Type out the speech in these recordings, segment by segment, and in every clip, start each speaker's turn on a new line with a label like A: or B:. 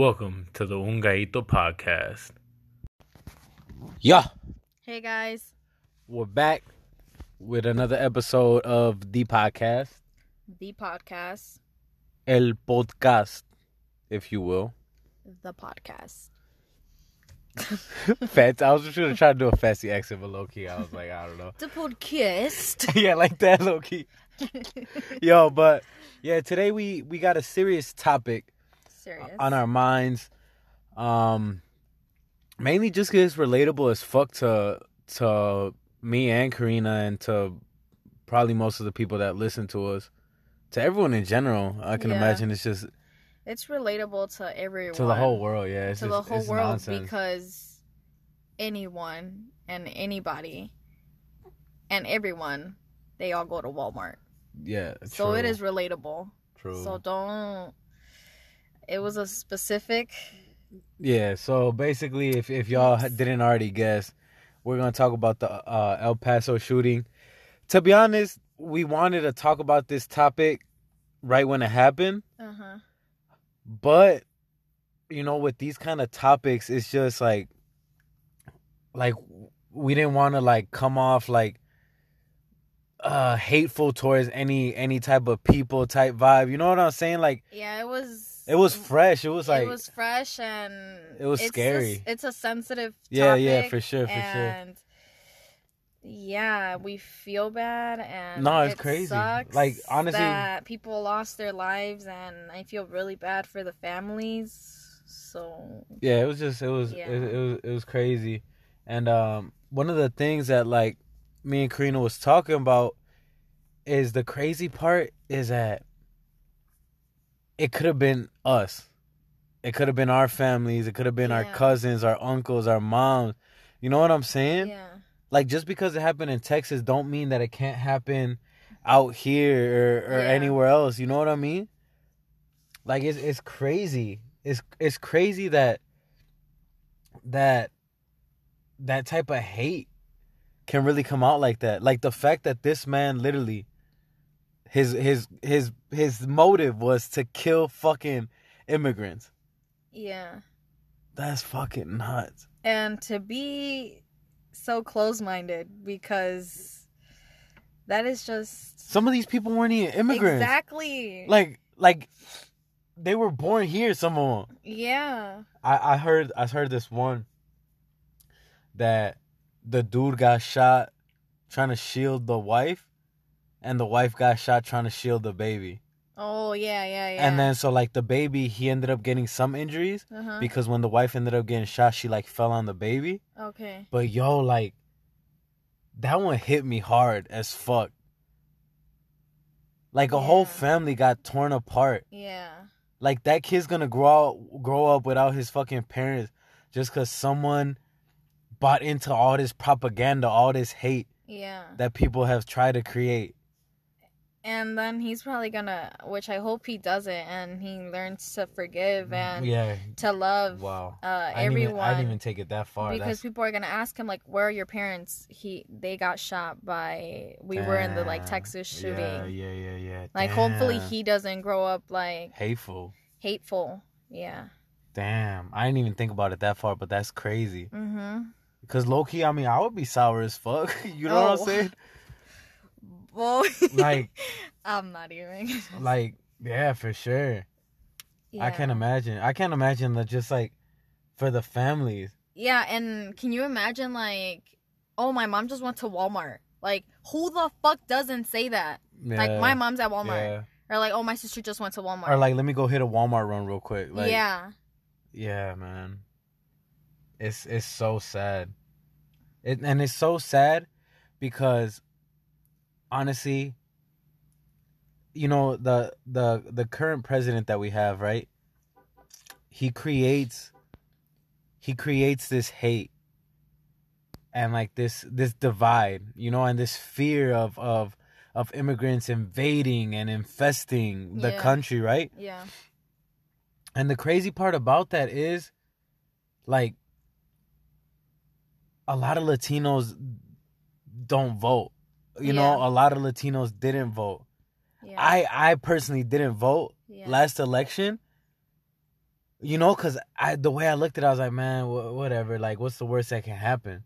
A: Welcome to the Ungaito podcast.
B: Yeah,
C: Hey guys,
B: we're back with another episode of the podcast,
C: the podcast,
B: El Podcast, if you will.
C: the podcast.
B: Fat. I was just gonna try to do a fancy accent, but low key, I was like, I don't know.
C: The podcast.
B: yeah, like that, low key. Yo, but yeah, today we we got a serious topic
C: Serious.
B: on our minds. Um, mainly just 'cause it's relatable as fuck to to me and Karina and to probably most of the people that listen to us, to everyone in general. I can
C: Yeah.
B: imagine it's just
C: it's relatable to everyone.
B: to the whole world. Yeah, it's
C: to
B: just,
C: the whole world
B: nonsense.
C: because anyone and anybody and everyone, they all go to Walmart.
B: yeah,
C: So it is relatable.
B: true.
C: So don't. It was a specific.
B: Yeah, so basically, if if y'all didn't already guess, we're gonna talk about the uh, El Paso shooting. To be honest, we wanted to talk about this topic right when it happened,
C: Uh huh.
B: but you know, with these kind of topics, it's just like, like we didn't want to like come off like uh hateful towards any any type of people type vibe. You know what I'm saying? Like
C: Yeah, it was.
B: It was fresh. It was like
C: it was fresh and
B: It was
C: it's
B: scary.
C: A, it's a sensitive
B: yeah, yeah, for sure, for sure.
C: yeah, we feel bad and
B: No, it's
C: it
B: crazy.
C: sucks
B: Like, honestly-
C: that people lost their lives, and I feel really bad for the families. So
B: yeah it was just it was
C: Yeah.
B: it, it was it was crazy and um one of the things that like me and karina was talking about is the crazy part is that it could have been us. It could have been our families. It could have been our cousins our uncles our moms. You know what i'm saying?
C: Yeah,
B: like just because it happened in texas don't mean that it can't happen out here or, or
C: Yeah.
B: anywhere else. You know what i mean? Like it's it's crazy. It's it's crazy that that that type of hate can really come out like that. Like the fact that this man literally his his his his motive was to kill fucking immigrants.
C: Yeah,
B: that's fucking nuts.
C: And to be so close-minded because that is just
B: some of these people weren't even immigrants.
C: Exactly.
B: Like like they were born here some of them
C: yeah,
B: i i heard i heard this one that the dude got shot trying to shield the wife and the wife got shot trying to shield the baby
C: oh yeah, yeah, yeah,
B: and then so like the baby he ended up getting some injuries
C: uh-huh.
B: because when the wife ended up getting shot she like fell on the baby
C: okay,
B: but yo like that one hit me hard as fuck like a whole family got torn apart
C: yeah.
B: Like that kid's gonna grow out, grow up without his fucking parents just cause someone bought into all this propaganda, all this hate
C: Yeah.
B: that people have tried to create.
C: And then he's probably gonna, which I hope he does it, and he learns to forgive and
B: yeah.
C: to love
B: Wow.
C: uh,
B: I
C: everyone.
B: even, I didn't even take it that far.
C: because
B: That's,
C: people are gonna ask him like, "Where are your parents?" He they got shot by. We were in the like Texas shooting.
B: Yeah, yeah, yeah, yeah.
C: Like hopefully he doesn't grow up like
B: hateful.
C: hateful. Yeah.
B: Damn, I didn't even think about it that far, but that's crazy.
C: Mm-hmm.
B: Cause low key, I mean, I would be sour as fuck. you know what I'm
C: Oh.
B: saying?
C: Well,
B: Like,
C: I'm not even.
B: like, yeah, for sure. I can't imagine. I can't imagine that just like for the families.
C: Yeah, and can you imagine like, oh, my mom just went to Walmart. Like, who the fuck doesn't say that? Like, my mom's at Walmart.
B: Yeah.
C: Or like, oh, my sister just went to Walmart.
B: Or like, let me go hit a Walmart run real quick. Like,
C: yeah,
B: yeah, man. It's it's so sad. It and it's so sad because honestly, you know the the the current president that we have, right? He creates he creates this hate and like this this divide, you know, and this fear of of of immigrants invading and infesting the
C: Yeah.
B: country, right?
C: yeah,
B: And the crazy part about that is like a lot of Latinos don't vote. You know, a lot of Latinos didn't vote.
C: yeah.
B: I I personally didn't vote
C: yeah.
B: last election. You know, cause I the way I looked at, it, I was like, man, wh- whatever. Like, what's the worst that can happen?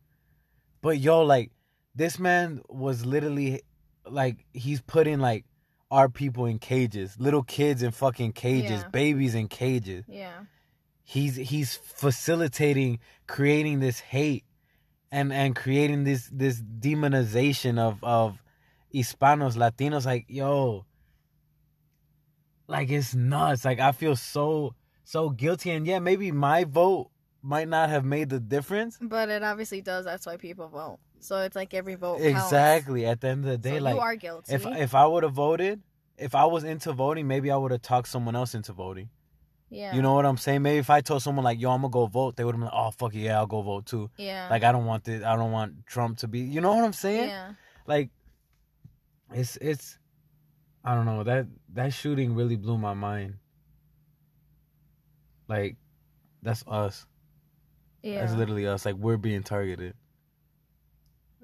B: But yo, like, this man was literally, like, he's putting like our people in cages, little kids in fucking cages,
C: Yeah.
B: babies in cages.
C: Yeah.
B: He's he's facilitating creating this hate and and creating this this demonization of of Hispanos, Latinos. Like, yo, like it's nuts. Like I feel so so guilty, and yeah, maybe my vote might not have made the difference.
C: But it obviously does. That's why people vote. So it's like every vote. counts.
B: Exactly. At the end of the day,
C: So
B: like
C: you are guilty.
B: if if I would have voted, if I was into voting, maybe I would have talked someone else into voting.
C: Yeah.
B: You know what I'm saying? Maybe if I told someone like, "Yo, I'm gonna go vote," they would have been like, "Oh fuck yeah, I'll go vote too."
C: Yeah.
B: Like I don't want this. I don't want Trump to be. You know what I'm saying?
C: yeah.
B: Like, it's it's. I don't know that that shooting really blew my mind. Like, that's us.
C: Yeah.
B: That's literally us. Like we're being targeted.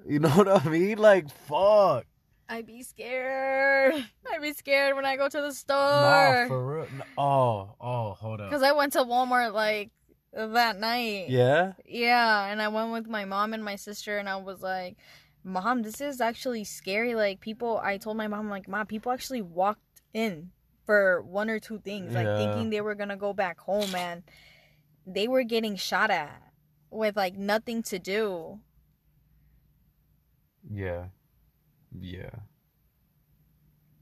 B: You know what I mean? Like fuck.
C: I'd be scared. I'd be scared when I go to the store.
B: Nah, for real. Oh, oh, hold up.
C: Because I went to Walmart like that night.
B: Yeah.
C: Yeah, and I went with my mom and my sister, and I was like, "Mom, this is actually scary." Like people, I told my mom, like, "Mom, people actually walked in for one or two things, like
B: Yeah.
C: thinking they were gonna go back home, and they were getting shot at with like nothing to do."
B: Yeah. Yeah.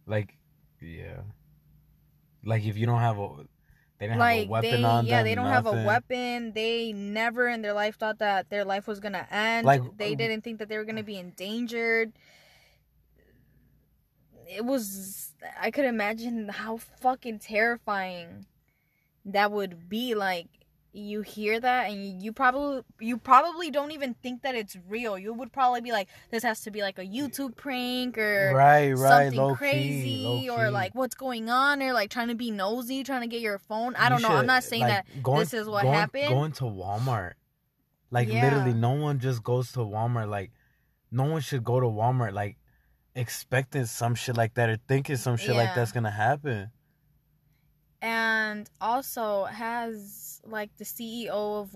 B: Like, yeah. Like if you don't have a, they didn't have a weapon
C: they,
B: on
C: yeah,
B: them.
C: Yeah, they don't have a weapon. They never in their life thought that their life was gonna end.
B: Like,
C: they didn't think that they were gonna be endangered. It was. I could imagine how fucking terrifying that would be. Like you hear that and you probably you probably don't even think that it's real. You would probably be like, this has to be like a YouTube prank or
B: Right, right,
C: something
B: low
C: crazy
B: key, low
C: or
B: key.
C: like what's going on or like trying to be nosy, trying to get your phone. I
B: You
C: don't know. I'm not saying
B: like,
C: that
B: going-
C: this is what
B: going-
C: happened.
B: Going to Walmart, like
C: Yeah.
B: literally, no one just goes to Walmart. Like, no one should go to Walmart like expecting some shit like that or thinking some shit like that's gonna happen.
C: And also has like the CEO of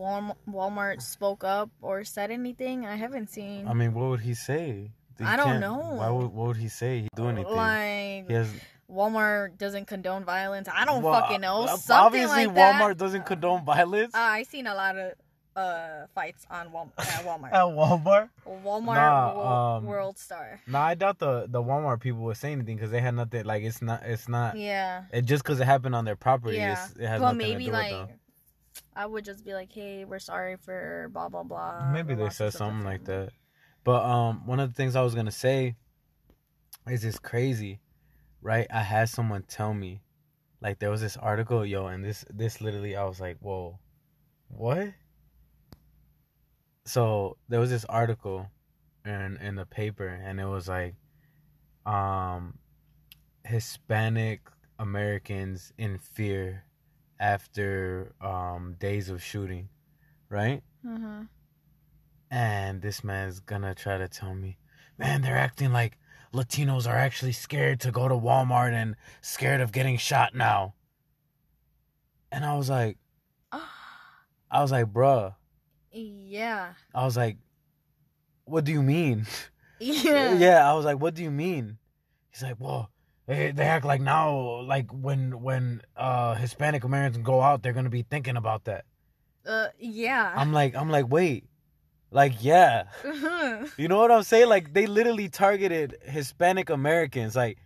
C: Walmart spoke up or said anything? I haven't seen.
B: I mean, what would he say? He
C: I don't know.
B: Why would what would he say? He do anything?
C: like
B: he has
C: Walmart doesn't condone violence. I don't
B: Well,
C: fucking know.
B: uh,
C: Something
B: Obviously,
C: like that.
B: Walmart doesn't condone violence
C: Uh, I seen a lot of uh fights on Wal- at Walmart.
B: at Walmart.
C: Walmart
B: Nah,
C: Wo-
B: um,
C: World Star.
B: No, I doubt the the Walmart people would say anything because they had nothing. Like it's not. It's not.
C: Yeah.
B: It just because it happened on their property.
C: Yeah.
B: It's, it has
C: But
B: nothing
C: maybe
B: to do
C: like
B: with them.
C: I would just be like, "Hey, we're sorry for blah blah blah."
B: Maybe they said something like that. But um, one of the things I was gonna say is it's crazy, right? I had someone tell me, like there was this article, yo, and this this literally I was like, whoa, what? So there was this article in in the paper, and it was like, um, Hispanic Americans in fear after um days of shooting, right?
C: Mhm.
B: And this man's gonna try to tell me, man, they're acting like Latinos are actually scared to go to Walmart and scared of getting shot now. And I was like, I was like, bruh,
C: yeah.
B: I was like, what do you mean?
C: Yeah.
B: yeah, I was like, what do you mean? He's like, well, they, they act like now, like when when uh Hispanic Americans go out, they're gonna be thinking about that.
C: Uh, yeah.
B: I'm like, I'm like, wait, like, yeah. You know what I'm saying? Like they literally targeted Hispanic Americans. Like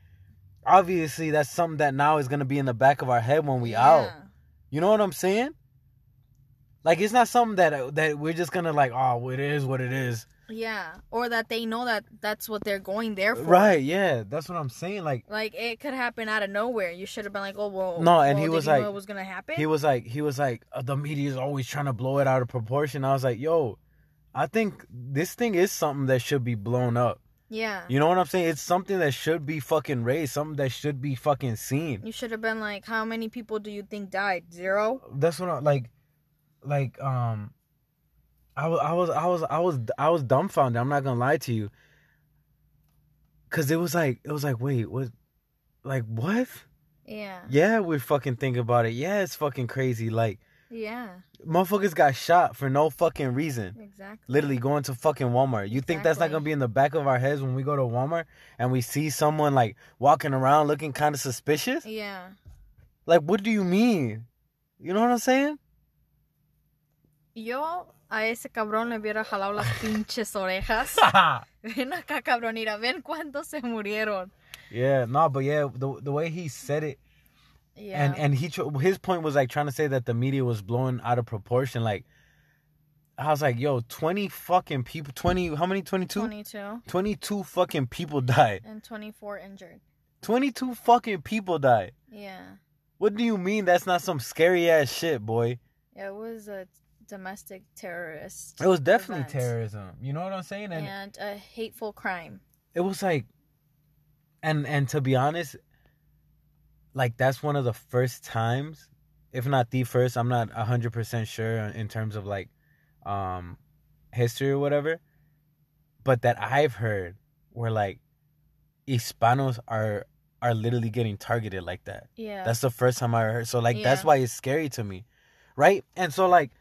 B: obviously that's something that now is gonna be in the back of our head when we out. You know what I'm saying? Like it's not something that that we're just gonna like, oh, it is what it is.
C: Yeah. Or that they know that that's what they're going there for.
B: Right? Yeah, that's what I'm saying. Like
C: Like it could happen out of nowhere. You should have been like, "Oh, well."
B: No, and
C: well,
B: he was like-
C: it was gonna happen.
B: he was like, he was like, uh, the media is always trying to blow it out of proportion. I was like, yo, I think this thing is something that should be blown up.
C: yeah.
B: You know what I'm saying? It's something that should be fucking raised, something that should be fucking seen.
C: You should have been like, "How many people do you think died? Zero?
B: that's what I like like um I was I was I was I was I was dumbfounded. I'm not gonna lie to you. Cause it was like it was like wait what like what?
C: Yeah.
B: Yeah, we're fucking thinking about it. Yeah, it's fucking crazy. Like
C: Yeah,
B: Motherfuckers got shot for no fucking reason.
C: exactly.
B: Literally going to fucking Walmart. You think that's not gonna be in the back of our heads when we go to Walmart and we see someone like walking around looking kind of suspicious?
C: Yeah.
B: Like, what do you mean? You know what I'm saying?
C: Yo a ese cabrón le hubiera jalado las pinches orejas. Ven acá, cabrón, mira, ven cuántos se murieron.
B: yeah, no, but yeah, the the way he said it,
C: Yeah.
B: and and he his point was like trying to say that the media was blown out of proportion. Like, I was like, yo, twenty fucking people, twenty, how many? 22?
C: 22
B: 22 fucking people died.
C: and 24 injured.
B: 22 fucking people died.
C: Yeah.
B: What do you mean that's not some scary ass shit, boy?
C: Yeah, it was a domestic terrorist.
B: It was definitely
C: event.
B: terrorism. You know what I'm saying? And
C: And a hateful crime.
B: it was like and and to be honest, like that's one of the first times, if not the first, I'm not 100% sure in terms of like um history or whatever, but that I've heard where like Hispanos are are literally getting targeted like that.
C: Yeah.
B: That's the first time I heard. So like that's why it's scary to me, right? And so like,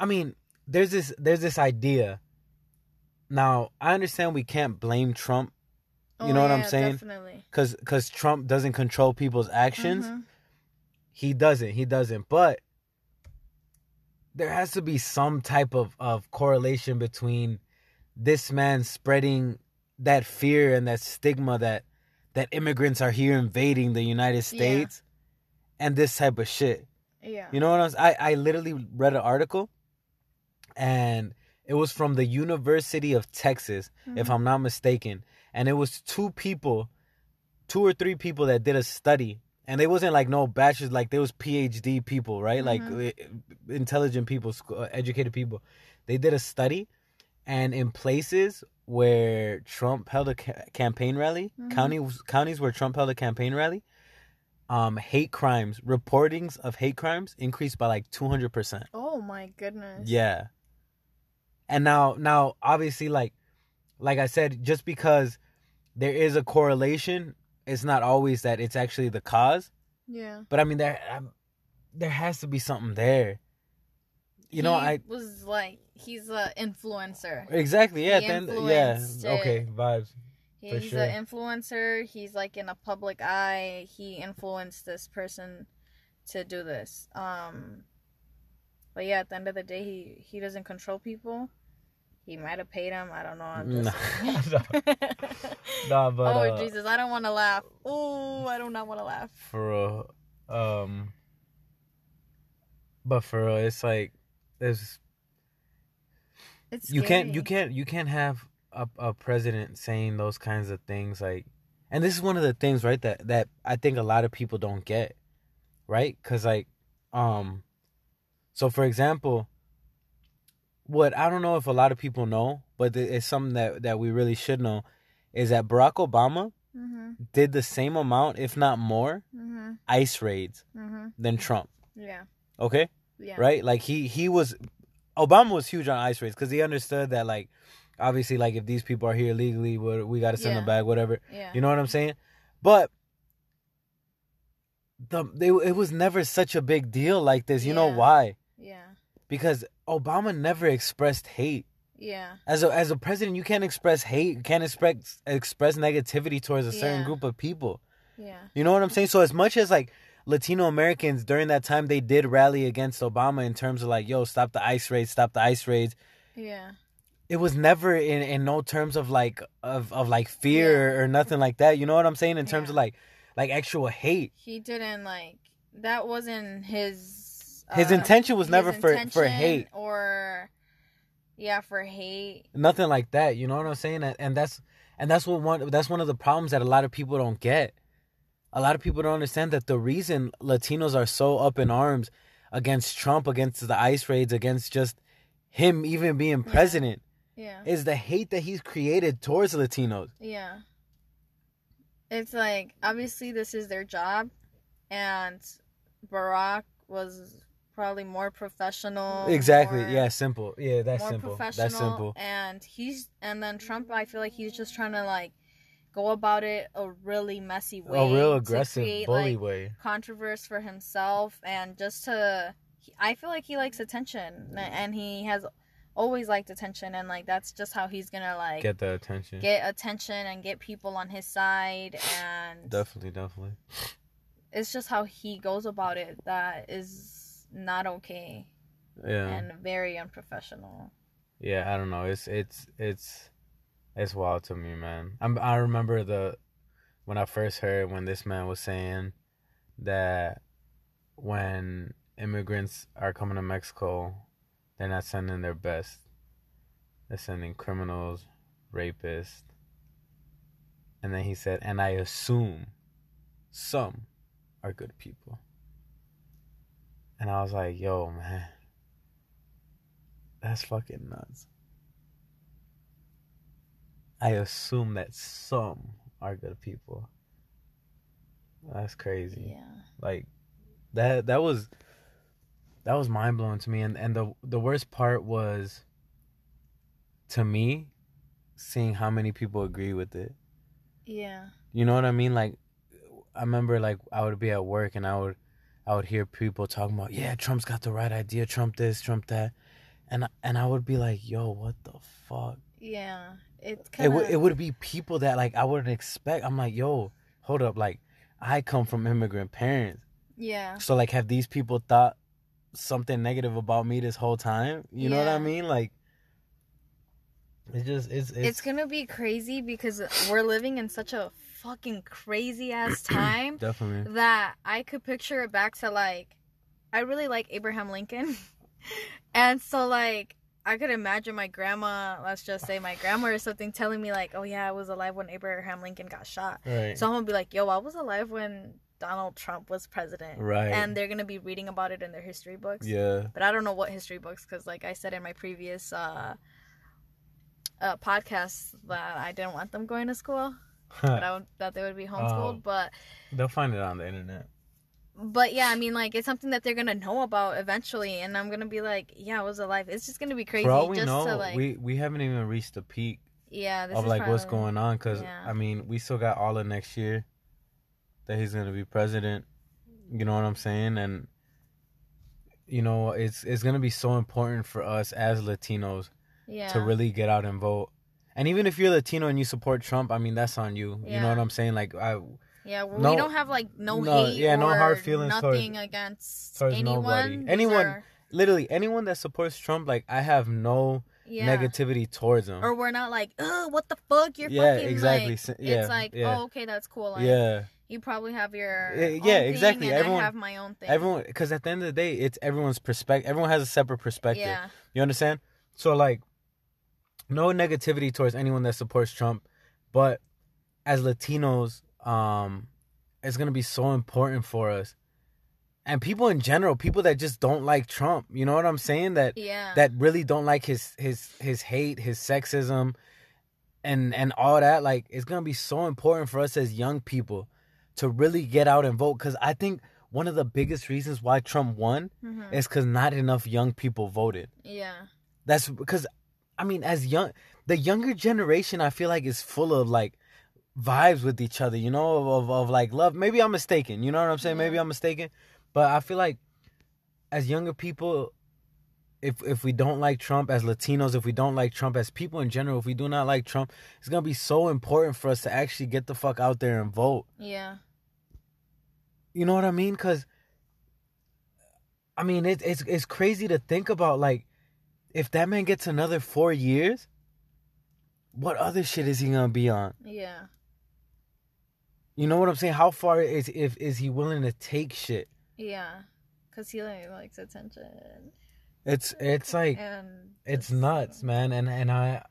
B: I mean, there's this there's this idea. Now I understand we can't blame Trump, you know what I'm
C: Oh,
B: saying?
C: Definitely.
B: cause cause Trump doesn't control people's actions.
C: Mhm.
B: He doesn't. He doesn't. But there has to be some type of of correlation between this man spreading that fear and that stigma that that immigrants are here invading the United
C: Yeah.
B: States and this type of shit.
C: Yeah.
B: You know what I'm I I literally read an article and it was from the University of Texas if
C: Mhm.
B: I'm not mistaken and it was two people two or three people that did a study and they wasn't like no bachelors like there was PhD people, right? Like
C: Mhm.
B: eh, intelligent people, uh, educated people. They did a study and in places where Trump held a ca- campaign rally,
C: Mhm.
B: counties counties where Trump held a campaign rally, um, hate crimes, reportings of hate crimes increased by like two hundred percent.
C: Oh my goodness.
B: Yeah. And now, now, obviously, like, like I said, just because there is a correlation, it's not always that it's actually the cause.
C: Yeah.
B: But I mean, there, um, there has to be something there. You know, I
C: was like he's an influencer.
B: exactly, yeah,
C: He
B: then, yeah,
C: it.
B: okay, vibes. For
C: He's
B: sure.
C: an influencer. He's like in a public eye. He influenced this person to do this. Um, but yeah, at the end of the day, he he doesn't control people. He might have paid him. I don't know. I'm just
B: Nah, but
C: oh
B: uh,
C: Jesus, I don't want to laugh. Oh, I do not want to laugh.
B: for real, um, but for real, it's like there's
C: It's
B: you can't you can't you can't have a, a president saying those kinds of things like and this is one of the things right that that i think a lot of people don't get right because like um so for example what i don't know if a lot of people know but it's something that that we really should know is that barack obama
C: Mhm.
B: did the same amount if not more
C: Mhm.
B: ice raids
C: Mhm.
B: than trump
C: Yeah.
B: okay
C: Yeah.
B: right? Like he he was Obama was huge on ice raids because he understood that like obviously like if these people are here legally, we we got to send them back, whatever.
C: Yeah.
B: You know what I'm saying? But the they, it was never such a big deal like this. You know why?
C: Yeah.
B: Because Obama never expressed hate.
C: Yeah.
B: As a as a president, you can't express hate. You can't express express negativity towards a certain
C: Yeah.
B: group of people.
C: Yeah.
B: You know what I'm saying? So as much as like Latino Americans during that time they did rally against Obama in terms of like, yo, stop the ice raids, stop the ice raids.
C: Yeah.
B: It was never in in no terms of like of of like fear or nothing like that. You know what I'm saying? In terms
C: Yeah.
B: of like like actual hate.
C: He didn't like that wasn't his
B: His
C: uh,
B: intention was
C: his
B: never for for hate.
C: or yeah, for hate.
B: Nothing like that. You know what I'm saying? And, that's and that's what one that's one of the problems that a lot of people don't get. A lot of people don't understand that the reason Latinos are so up in arms against Trump, against the ICE raids, against just him even being
C: Yeah.
B: president
C: Yeah.
B: is the hate that he's created towards Latinos.
C: Yeah. It's like obviously this is their job and Barack was probably more professional.
B: exactly.
C: more-
B: Yeah, simple. Yeah, that's simple. That's simple.
C: And he's and then Trump I feel like he's just trying to like go about it a really messy way.
B: A real aggressive
C: create,
B: bully
C: like,
B: way.
C: controversy for himself and just to I feel like he likes attention, and he has always liked attention, and like that's just how he's gonna like
B: Get the attention.
C: get attention and get people on his side, and
B: definitely, definitely.
C: it's just how he goes about it that is not okay
B: Yeah.
C: and very unprofessional.
B: Yeah, I don't know. It's it's it's it's wild to me, man. I'm I remember the when I first heard when this man was saying that when immigrants are coming to Mexico, they're not sending their best. They're sending criminals, rapists. And then he said, and I assume some are good people. And I was like, yo, man. That's fucking nuts. I assume that some are good people. That's crazy.
C: Yeah.
B: Like that that was that was mind blowing to me and and the the worst part was to me seeing how many people agree with it.
C: Yeah.
B: You know what I mean? Like I remember like I would be at work and I would I would hear people talking about, "Yeah, Trump's got the right idea, Trump this, Trump that." And and I would be like, "Yo, what the fuck?"
C: Yeah. It's
B: It
C: kind of
B: would it would be people that like I wouldn't expect. I'm like, "Yo, hold up, like I come from immigrant parents."
C: Yeah.
B: So like have these people thought something negative about me this whole time? You know what I mean? Like it's just it's it's,
C: It's gonna be crazy because we're living in such a fucking crazy ass time
B: definitely
C: that I could picture it back to like I really like Abraham Lincoln. and so like I could imagine my grandma, let's just say my grandma or something telling me like, "Oh yeah, I was alive when Abraham Lincoln got shot."
B: right.
C: So I'm going to be like, "Yo, I was alive when Donald Trump was president."
B: right.
C: And they're going to be reading about it in their history books.
B: yeah.
C: But I don't know what history books cuz like I said in my previous uh uh podcast that I didn't want them going to school, but I would, that they would be homeschooled,
B: Oh.
C: but
B: They'll find it on the internet.
C: but yeah, I mean, like it's something that they're gonna know about eventually, and I'm gonna be like, yeah, it was a life. It's just gonna be crazy.
B: For all we
C: just
B: know,
C: to like,
B: we we haven't even reached the peak
C: yeah, this
B: of like what's going on because
C: yeah.
B: I mean we still got all of next year that he's gonna be president. You know what I'm saying? And you know it's it's gonna be so important for us as Latinos
C: Yeah,
B: to really get out and vote. And even if you're Latino and you support Trump, I mean that's on you. You know what I'm saying? Like I
C: yeah. we
B: no-
C: don't have like no,
B: no,
C: hate,
B: yeah, no hard feelings towards-
C: nothing against
B: towards
C: anyone.
B: nobody. Anyone-
C: are-
B: literally anyone that supports Trump, like I have no
C: yeah.
B: negativity towards them.
C: Or we're not like, oh, what the fuck? You're
B: Yeah,
C: fucking
B: exactly.
C: Like,
B: yeah,
C: it's like,
B: yeah.
C: oh, okay, that's cool. Like,
B: yeah.
C: you probably have your
B: Yeah, yeah, exactly. Everyone-
C: I have my own thing.
B: Everyone, because at the end of the day, it's everyone's perspective. Everyone has a separate perspective.
C: yeah,
B: You understand? So like, no negativity towards anyone that supports Trump, but as Latinos, um, it's gonna be so important for us, and people in general, people that just don't like Trump. You know what I'm saying? That
C: yeah,
B: that really don't like his his his hate, his sexism, and and all that. Like, it's gonna be so important for us as young people to really get out and vote. Because I think one of the biggest reasons why Trump won
C: Mhm.
B: is because not enough young people voted.
C: yeah,
B: That's because, I mean, as young, the younger generation, I feel like is full of like vibes with each other, you know, of, of, of like love. Maybe I'm mistaken, you know what I'm saying? Maybe I'm mistaken, but I feel like as younger people, if if we don't like Trump, as Latinos, if we don't like Trump, as people in general, if we do not like Trump, it's gonna be so important for us to actually get the fuck out there and vote.
C: yeah,
B: You know what I mean? Because I mean, it's it's it's crazy to think about. Like, if that man gets another four years, what other shit is he gonna be on?
C: yeah,
B: You know what I'm saying? How far is if is he willing to take shit?
C: yeah. Cause he like, likes attention.
B: It's it's like
C: and
B: it's nuts, man. And and I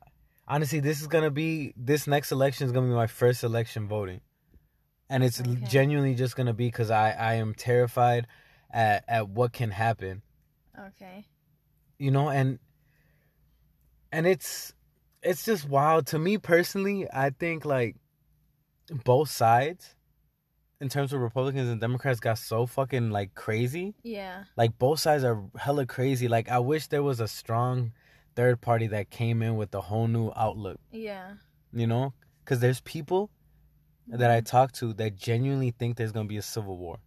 B: honestly, this is gonna be this next election is gonna be my first election voting, and it's
C: Okay.
B: genuinely just gonna be because I I am terrified at at what can happen.
C: Okay.
B: you know and and it's it's just wild to me personally i think like both sides in terms of republicans and democrats got so fucking like crazy
C: Yeah.
B: like both sides are hella crazy like i wish there was a strong third party that came in with a whole new outlook
C: Yeah.
B: you know because there's people that i mm-hmm. talk to that genuinely think there's gonna be a civil war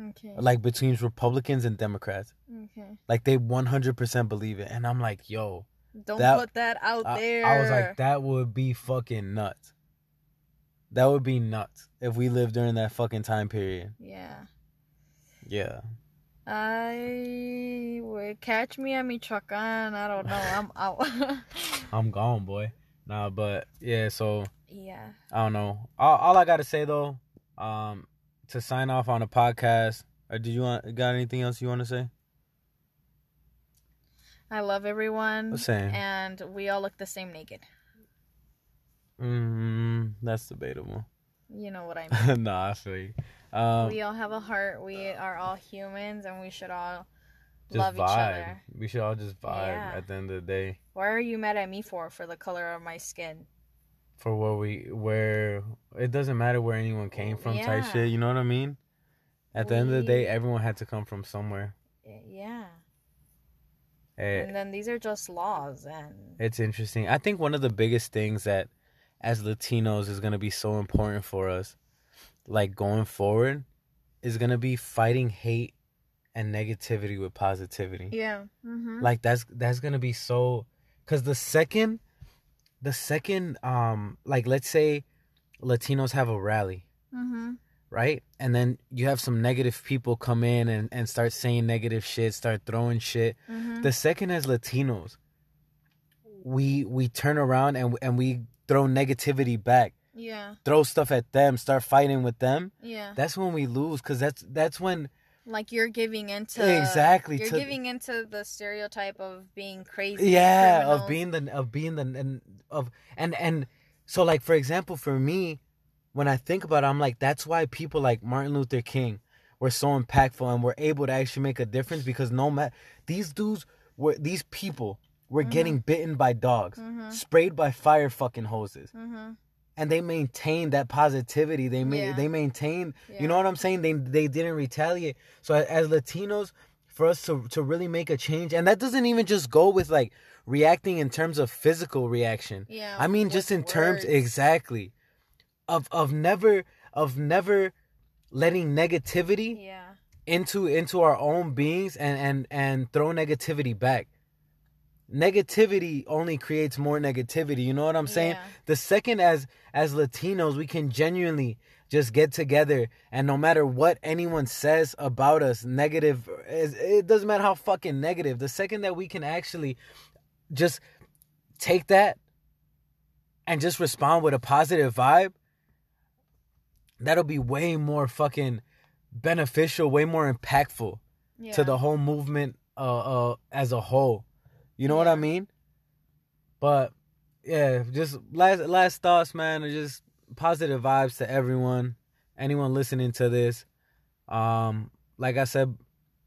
C: Okay.
B: like between Republicans and Democrats.
C: Okay.
B: Like they 100% believe it, and I'm like, yo,
C: Don't
B: That-
C: put that out
B: I,
C: there.
B: I was like, that would be fucking nuts. That would be nuts if we lived during that fucking time period.
C: Yeah.
B: Yeah.
C: I would catch me at Michoacan. I don't know. I'm out.
B: I'm gone, boy. Nah, but yeah, so
C: yeah.
B: I don't know. All, all I gotta say though, um, to sign off on the podcast. Or did you want got anything else you want to say?
C: I love everyone.
B: Saying?
C: And we all look the same naked.
B: Mm, that's debatable.
C: You know what I mean.
B: nah, I feel you. Um,
C: we all have a heart. We are all humans, and we should all
B: just
C: love
B: vibe.
C: each other.
B: We should all just vibe
C: Yeah.
B: at the end of the day
C: Why are you mad at me for? For the color of my skin?
B: for where we where it doesn't matter where anyone came from type shit. You know what I mean? At the end of the day, everyone had to come from somewhere.
C: Yeah.
B: Eh,
C: And then these are just laws, and
B: It's interesting. I think one of the biggest things that as Latinos is going to be so important for us like going forward is going to be fighting hate and negativity with positivity.
C: yeah. Mm-hmm.
B: Like that's that's going to be so cuz the second the second um like let's say Latinos have a rally,
C: mm-hmm.
B: Right? And then you have some negative people come in and and start saying negative shit, start throwing shit
C: Mm-hmm.
B: the second as Latinos, we we turn around and and we throw negativity back,
C: yeah.
B: throw stuff at them, start fighting with them.
C: Yeah.
B: That's when we lose, cause that's that's when
C: Like you're giving into
B: exactly
C: You're
B: to
C: giving into the stereotype of being crazy.
B: yeah of being the of being the and of and and so like for example for me, when I think about it, I'm like that's why people like Martin Luther King were so impactful and were able to actually make a difference because no matter these dudes were these people were
C: Mhm.
B: getting bitten by dogs.
C: Mhm.
B: sprayed by fire fucking hoses
C: Mhm.
B: and they maintained that positivity they made
C: Yeah.
B: they maintained
C: Yeah.
B: you know what i'm saying they they didn't retaliate so as latinos for us to to really make a change and that doesn't even just go with like reacting in terms of physical reaction
C: Yeah.
B: i mean just in terms
C: words.
B: exactly of of never of never letting negativity
C: Yeah.
B: into into our own beings and and and throw negativity back negativity only creates more negativity you know what i'm saying
C: Yeah.
B: the second as as latinos we can genuinely just get together and no matter what anyone says about us negative it doesn't matter how fucking negative the second that we can actually just take that and just respond with a positive vibe that'll be way more fucking beneficial way more impactful
C: Yeah.
B: to the whole movement uh, uh as a whole. You know what I mean? But yeah, just last last thoughts, man, are just positive vibes to everyone, anyone listening to this. Um, like I said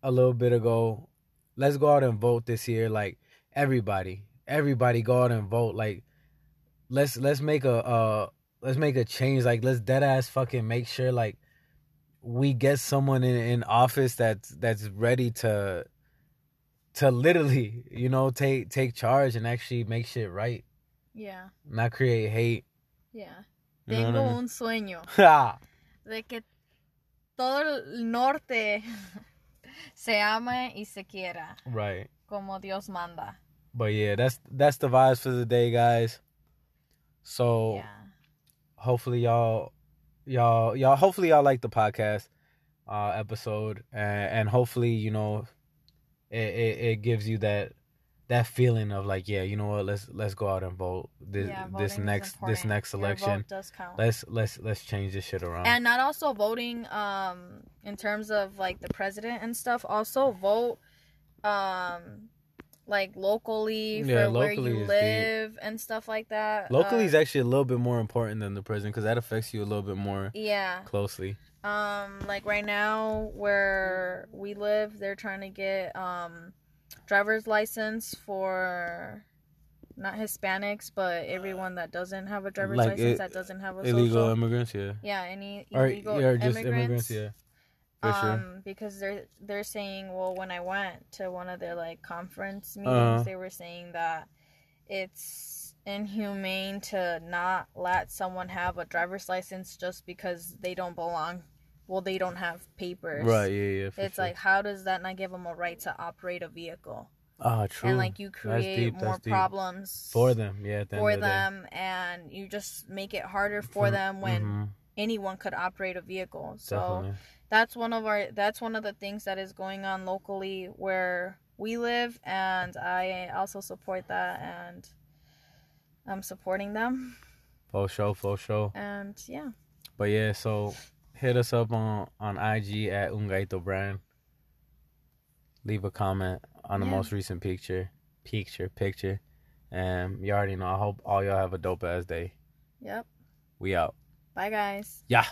B: a little bit ago, let's go out and vote this year. Like everybody, everybody go out and vote. Like let's let's make a uh let's make a change. Like let's dead ass fucking make sure like we get someone in, in office that's that's ready to to literally, you know, take take charge and actually make shit right.
C: Yeah.
B: Not create hate.
C: Yeah.
B: You know
C: Tengo
B: I mean?
C: un sueño
B: Ha!
C: de que todo el norte se ame y se quiera
B: right.
C: como Dios manda.
B: But yeah, that's that's the vibes for the day, guys. So
C: Yeah.
B: Hopefully y'all y'all y'all hopefully y'all like the podcast uh episode and, and hopefully you know it, it it gives you that that feeling of like yeah you know what let's let's go out and vote this
C: yeah,
B: this next this next election
C: vote does count.
B: let's let's let's change this shit around.
C: And not also voting um in terms of like the president and stuff also vote um like locally for
B: Yeah,
C: where you
B: is deep.
C: live and stuff like that
B: locally
C: Uh,
B: is actually a little bit more important than the president because that affects you a little bit more
C: yeah.
B: closely.
C: Um like right now where we live they're trying to get um driver's license for not hispanics but everyone that doesn't have a driver's
B: Like
C: license
B: it-
C: that doesn't have a
B: illegal
C: social
B: immigrants yeah.
C: Yeah any
B: or
C: illegal
B: yeah, or just
C: immigrants,
B: immigrants yeah sure
C: um because they're they're saying well when i went to one of their like conference meetings
B: Uh-huh.
C: they were saying that it's inhumane to not let someone have a driver's license just because they don't belong well they don't have papers.
B: Right. Yeah. Yeah.
C: It's
B: sure.
C: like how does that not give them a right to operate a vehicle?
B: ah, true.
C: And like you create
B: deep,
C: more problems
B: for them. Yeah. The
C: for
B: end of the day.
C: them and you just make it harder
B: for
C: them when
B: Mhm,
C: anyone could operate a vehicle. So
B: definitely.
C: That's one of our that's one of the things that is going on locally where we live and I also support that and I'm supporting them
B: For sure. For sure.
C: and yeah.
B: But yeah, so hit us up on on IG at Ungaito Brand. Leave a comment on the
C: Yeah.
B: most recent picture, picture, picture, and you already know. I hope all y'all have a dope ass day.
C: Yep.
B: We out.
C: Bye guys.
B: Yeah.